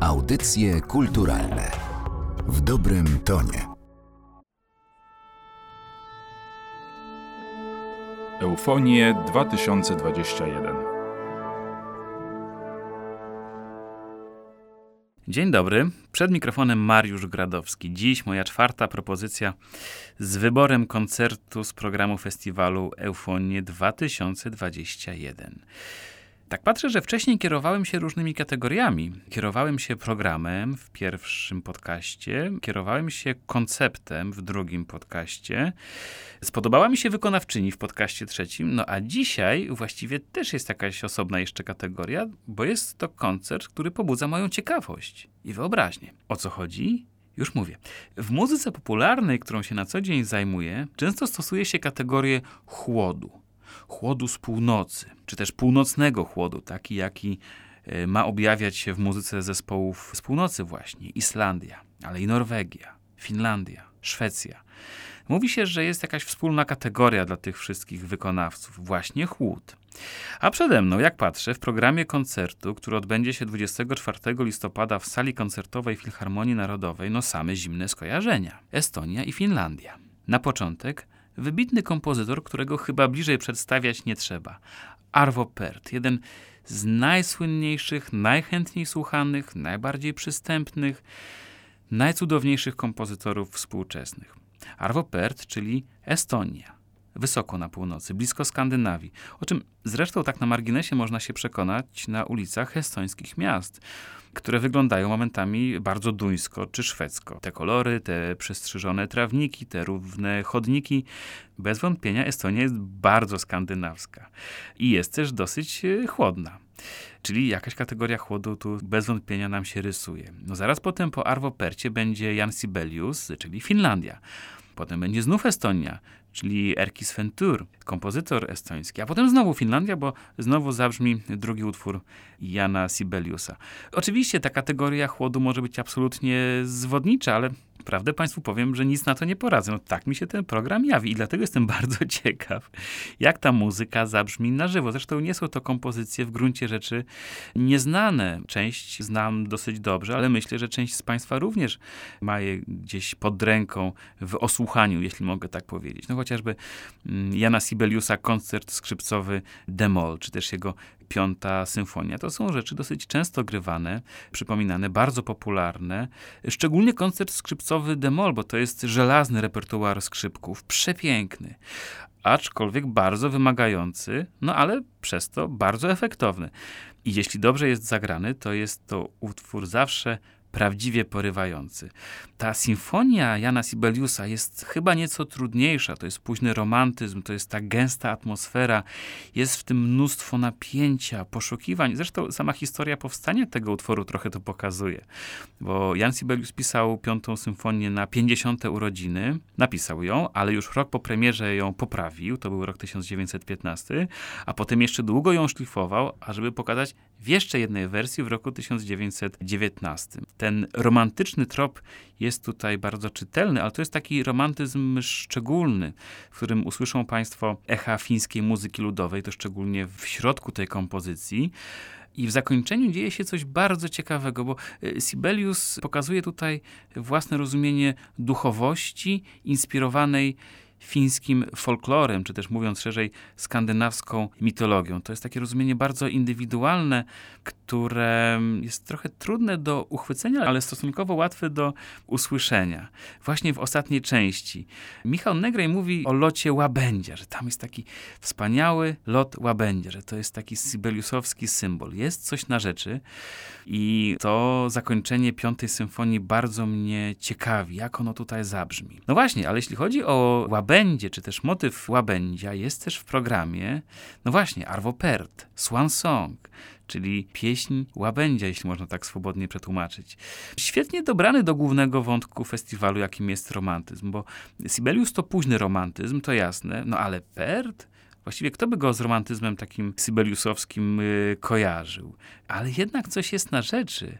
Audycje kulturalne w dobrym tonie. Eufonie 2021 Dzień dobry, przed mikrofonem Mariusz Gradowski. Dziś moja czwarta propozycja z wyborem koncertu z programu festiwalu Eufonie 2021. Tak patrzę, że wcześniej kierowałem się różnymi kategoriami. Kierowałem się programem w pierwszym podcaście, kierowałem się konceptem w drugim podcaście. Spodobała mi się wykonawczyni w podcaście trzecim, no a dzisiaj właściwie też jest jakaś osobna jeszcze kategoria, bo jest to koncert, który pobudza moją ciekawość i wyobraźnię. O co chodzi? Już mówię. W muzyce popularnej, którą się na co dzień zajmuję, często stosuje się kategorię chłodu chłodu z północy, czy też północnego chłodu, taki jaki e, ma objawiać się w muzyce zespołów z północy właśnie, Islandia, ale i Norwegia, Finlandia, Szwecja. Mówi się, że jest jakaś wspólna kategoria dla tych wszystkich wykonawców, właśnie chłód. A przede mną, jak patrzę, w programie koncertu, który odbędzie się 24 listopada w sali koncertowej Filharmonii Narodowej, no same zimne skojarzenia. Estonia i Finlandia. Na początek Wybitny kompozytor, którego chyba bliżej przedstawiać nie trzeba. Arvo Pärt, jeden z najsłynniejszych, najchętniej słuchanych, najbardziej przystępnych, najcudowniejszych kompozytorów współczesnych. Arvo Pärt, czyli Estonia wysoko na północy, blisko Skandynawii, o czym zresztą tak na marginesie można się przekonać na ulicach estońskich miast, które wyglądają momentami bardzo duńsko czy szwedzko. Te kolory, te przestrzyżone trawniki, te równe chodniki, bez wątpienia Estonia jest bardzo skandynawska i jest też dosyć e, chłodna. Czyli jakaś kategoria chłodu tu bez wątpienia nam się rysuje. No zaraz potem po Arvo Percie będzie Jan Sibelius, czyli Finlandia. Potem będzie znów Estonia, czyli Erkis Ventur, kompozytor estoński. A potem znowu Finlandia, bo znowu zabrzmi drugi utwór Jana Sibeliusa. Oczywiście ta kategoria chłodu może być absolutnie zwodnicza, ale Prawdę Państwu powiem, że nic na to nie poradzę. No, tak mi się ten program jawi i dlatego jestem bardzo ciekaw, jak ta muzyka zabrzmi na żywo. Zresztą nie są to kompozycje w gruncie rzeczy nieznane. Część znam dosyć dobrze, ale myślę, że część z Państwa również ma je gdzieś pod ręką w osłuchaniu, jeśli mogę tak powiedzieć. No chociażby mm, Jana Sibeliusa koncert skrzypcowy Demol, czy też jego piąta symfonia. To są rzeczy dosyć często grywane, przypominane, bardzo popularne. Szczególnie koncert skrzypcowy Demol, bo to jest żelazny repertuar skrzypków, przepiękny aczkolwiek bardzo wymagający, no ale przez to bardzo efektowny. I jeśli dobrze jest zagrany, to jest to utwór zawsze prawdziwie porywający. Ta symfonia Jana Sibeliusa jest chyba nieco trudniejsza. To jest późny romantyzm, to jest ta gęsta atmosfera, jest w tym mnóstwo napięcia, poszukiwań. Zresztą sama historia powstania tego utworu trochę to pokazuje, bo Jan Sibelius pisał piątą symfonię na 50. urodziny, napisał ją, ale już rok po premierze ją poprawił, to był rok 1915, a potem jeszcze długo ją szlifował, ażeby pokazać w jeszcze jednej wersji w roku 1919. Ten romantyczny trop jest tutaj bardzo czytelny, ale to jest taki romantyzm szczególny, w którym usłyszą Państwo echa fińskiej muzyki ludowej, to szczególnie w środku tej kompozycji. I w zakończeniu dzieje się coś bardzo ciekawego, bo e, Sibelius pokazuje tutaj własne rozumienie duchowości inspirowanej fińskim folklorem, czy też mówiąc szerzej, skandynawską mitologią. To jest takie rozumienie bardzo indywidualne, które jest trochę trudne do uchwycenia, ale stosunkowo łatwe do usłyszenia. Właśnie w ostatniej części. Michał Negrej mówi o locie łabędzia, że tam jest taki wspaniały lot łabędzia, że to jest taki sibeliusowski symbol. Jest coś na rzeczy i to zakończenie piątej symfonii bardzo mnie ciekawi, jak ono tutaj zabrzmi. No właśnie, ale jeśli chodzi o łabędzie, czy też motyw łabędzia, jest też w programie, no właśnie, Arvo Pärt, Swan Song, czyli pieśń łabędzia, jeśli można tak swobodnie przetłumaczyć. Świetnie dobrany do głównego wątku festiwalu, jakim jest romantyzm, bo Sibelius to późny romantyzm, to jasne, no ale Pärt Właściwie kto by go z romantyzmem takim sybeliusowskim y, kojarzył? Ale jednak coś jest na rzeczy.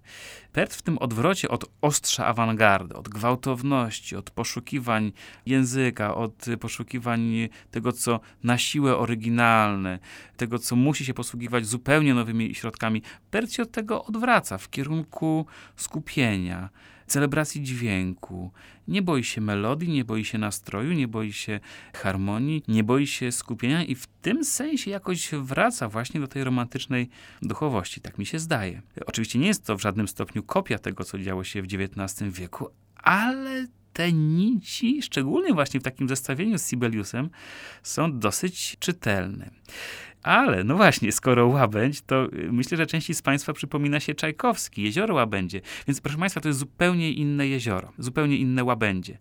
Pert w tym odwrocie od ostrza awangardy, od gwałtowności, od poszukiwań języka, od poszukiwań tego, co na siłę oryginalne, tego, co musi się posługiwać zupełnie nowymi środkami, Pert się od tego odwraca w kierunku skupienia, celebracji dźwięku. Nie boi się melodii, nie boi się nastroju, nie boi się harmonii, nie boi się skupienia i w tym sensie jakoś wraca właśnie do tej romantycznej duchowości. Tak mi się zdaje. Oczywiście nie jest to w żadnym stopniu kopia tego, co działo się w XIX wieku, ale te nici, szczególnie właśnie w takim zestawieniu z Sibeliusem, są dosyć czytelne. Ale no właśnie, skoro łabędź, to y, myślę, że części z Państwa przypomina się Czajkowski, jezioro łabędzie. Więc proszę Państwa, to jest zupełnie inne jezioro, zupełnie inne łabędzie.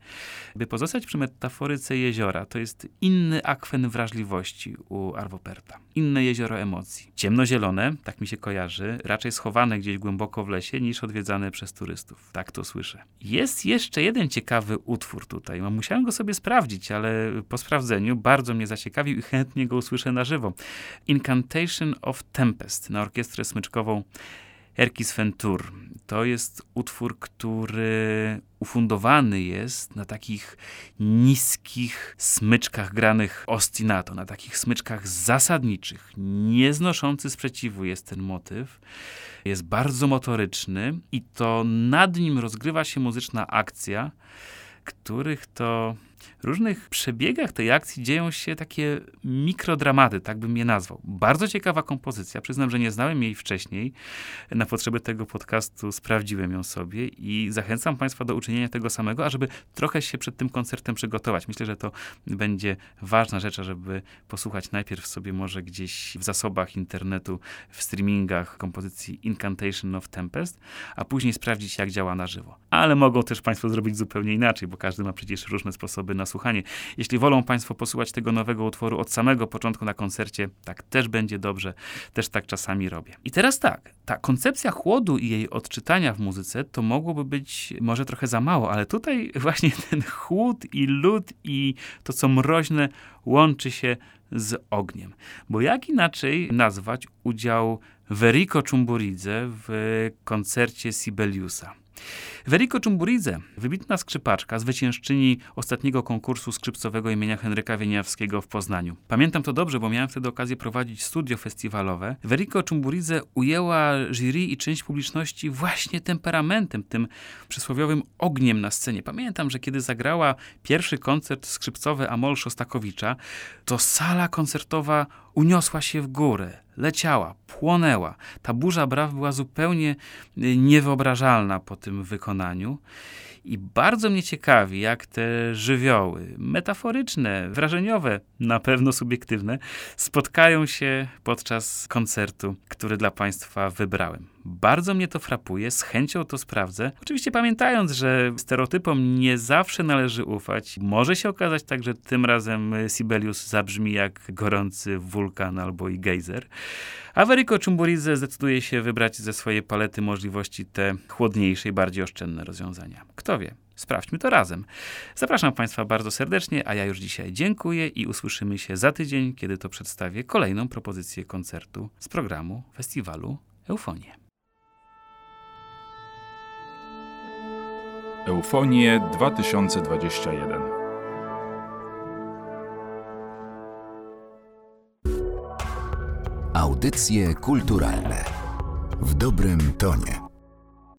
By pozostać przy metaforyce jeziora, to jest inny akwen wrażliwości u Arwoperta. Inne jezioro emocji. Ciemnozielone, tak mi się kojarzy, raczej schowane gdzieś głęboko w lesie niż odwiedzane przez turystów. Tak to słyszę. Jest jeszcze jeden ciekawy utwór tutaj. No, musiałem go sobie sprawdzić, ale po sprawdzeniu bardzo mnie zaciekawił i chętnie go usłyszę na żywo. Incantation of Tempest na orkiestrę smyczkową Erkis Ventur. To jest utwór, który ufundowany jest na takich niskich smyczkach granych ostinato, na takich smyczkach zasadniczych. Nieznoszący sprzeciwu jest ten motyw. Jest bardzo motoryczny i to nad nim rozgrywa się muzyczna akcja, których to różnych przebiegach tej akcji dzieją się takie mikrodramaty, tak bym je nazwał. Bardzo ciekawa kompozycja. Przyznam, że nie znałem jej wcześniej. Na potrzeby tego podcastu sprawdziłem ją sobie i zachęcam Państwa do uczynienia tego samego, ażeby trochę się przed tym koncertem przygotować. Myślę, że to będzie ważna rzecz, żeby posłuchać najpierw sobie może gdzieś w zasobach internetu, w streamingach kompozycji Incantation of Tempest, a później sprawdzić, jak działa na żywo. Ale mogą też Państwo zrobić zupełnie inaczej, bo każdy ma przecież różne sposoby na słuchanie. Jeśli wolą Państwo posłuchać tego nowego utworu od samego początku na koncercie, tak też będzie dobrze, też tak czasami robię. I teraz tak, ta koncepcja chłodu i jej odczytania w muzyce to mogłoby być może trochę za mało, ale tutaj właśnie ten chłód i lód i to, co mroźne, łączy się z ogniem. Bo jak inaczej nazwać udział Veriko Czumburidze w koncercie Sibeliusa? Veriko Czumburidze, wybitna skrzypaczka, zwyciężczyni ostatniego konkursu skrzypcowego imienia Henryka Wieniawskiego w Poznaniu. Pamiętam to dobrze, bo miałem wtedy okazję prowadzić studio festiwalowe. Veriko Czumburidze ujęła jury i część publiczności właśnie temperamentem, tym przysłowiowym ogniem na scenie. Pamiętam, że kiedy zagrała pierwszy koncert skrzypcowy Amol Szostakowicza, to sala koncertowa uniosła się w górę, leciała, płonęła. Ta burza braw była zupełnie y, niewyobrażalna po tym wykonaniu. I bardzo mnie ciekawi, jak te żywioły, metaforyczne, wrażeniowe, na pewno subiektywne, spotkają się podczas koncertu, który dla Państwa wybrałem. Bardzo mnie to frapuje, z chęcią to sprawdzę. Oczywiście pamiętając, że stereotypom nie zawsze należy ufać. Może się okazać tak, że tym razem Sibelius zabrzmi jak gorący wulkan albo i gejzer. A Veriko Czumburidze zdecyduje się wybrać ze swojej palety możliwości te chłodniejsze i bardziej oszczędne rozwiązania. Kto wie? Sprawdźmy to razem. Zapraszam Państwa bardzo serdecznie, a ja już dzisiaj dziękuję i usłyszymy się za tydzień, kiedy to przedstawię kolejną propozycję koncertu z programu festiwalu Eufonie. Eufonie 2021 Audycje kulturalne w dobrym tonie.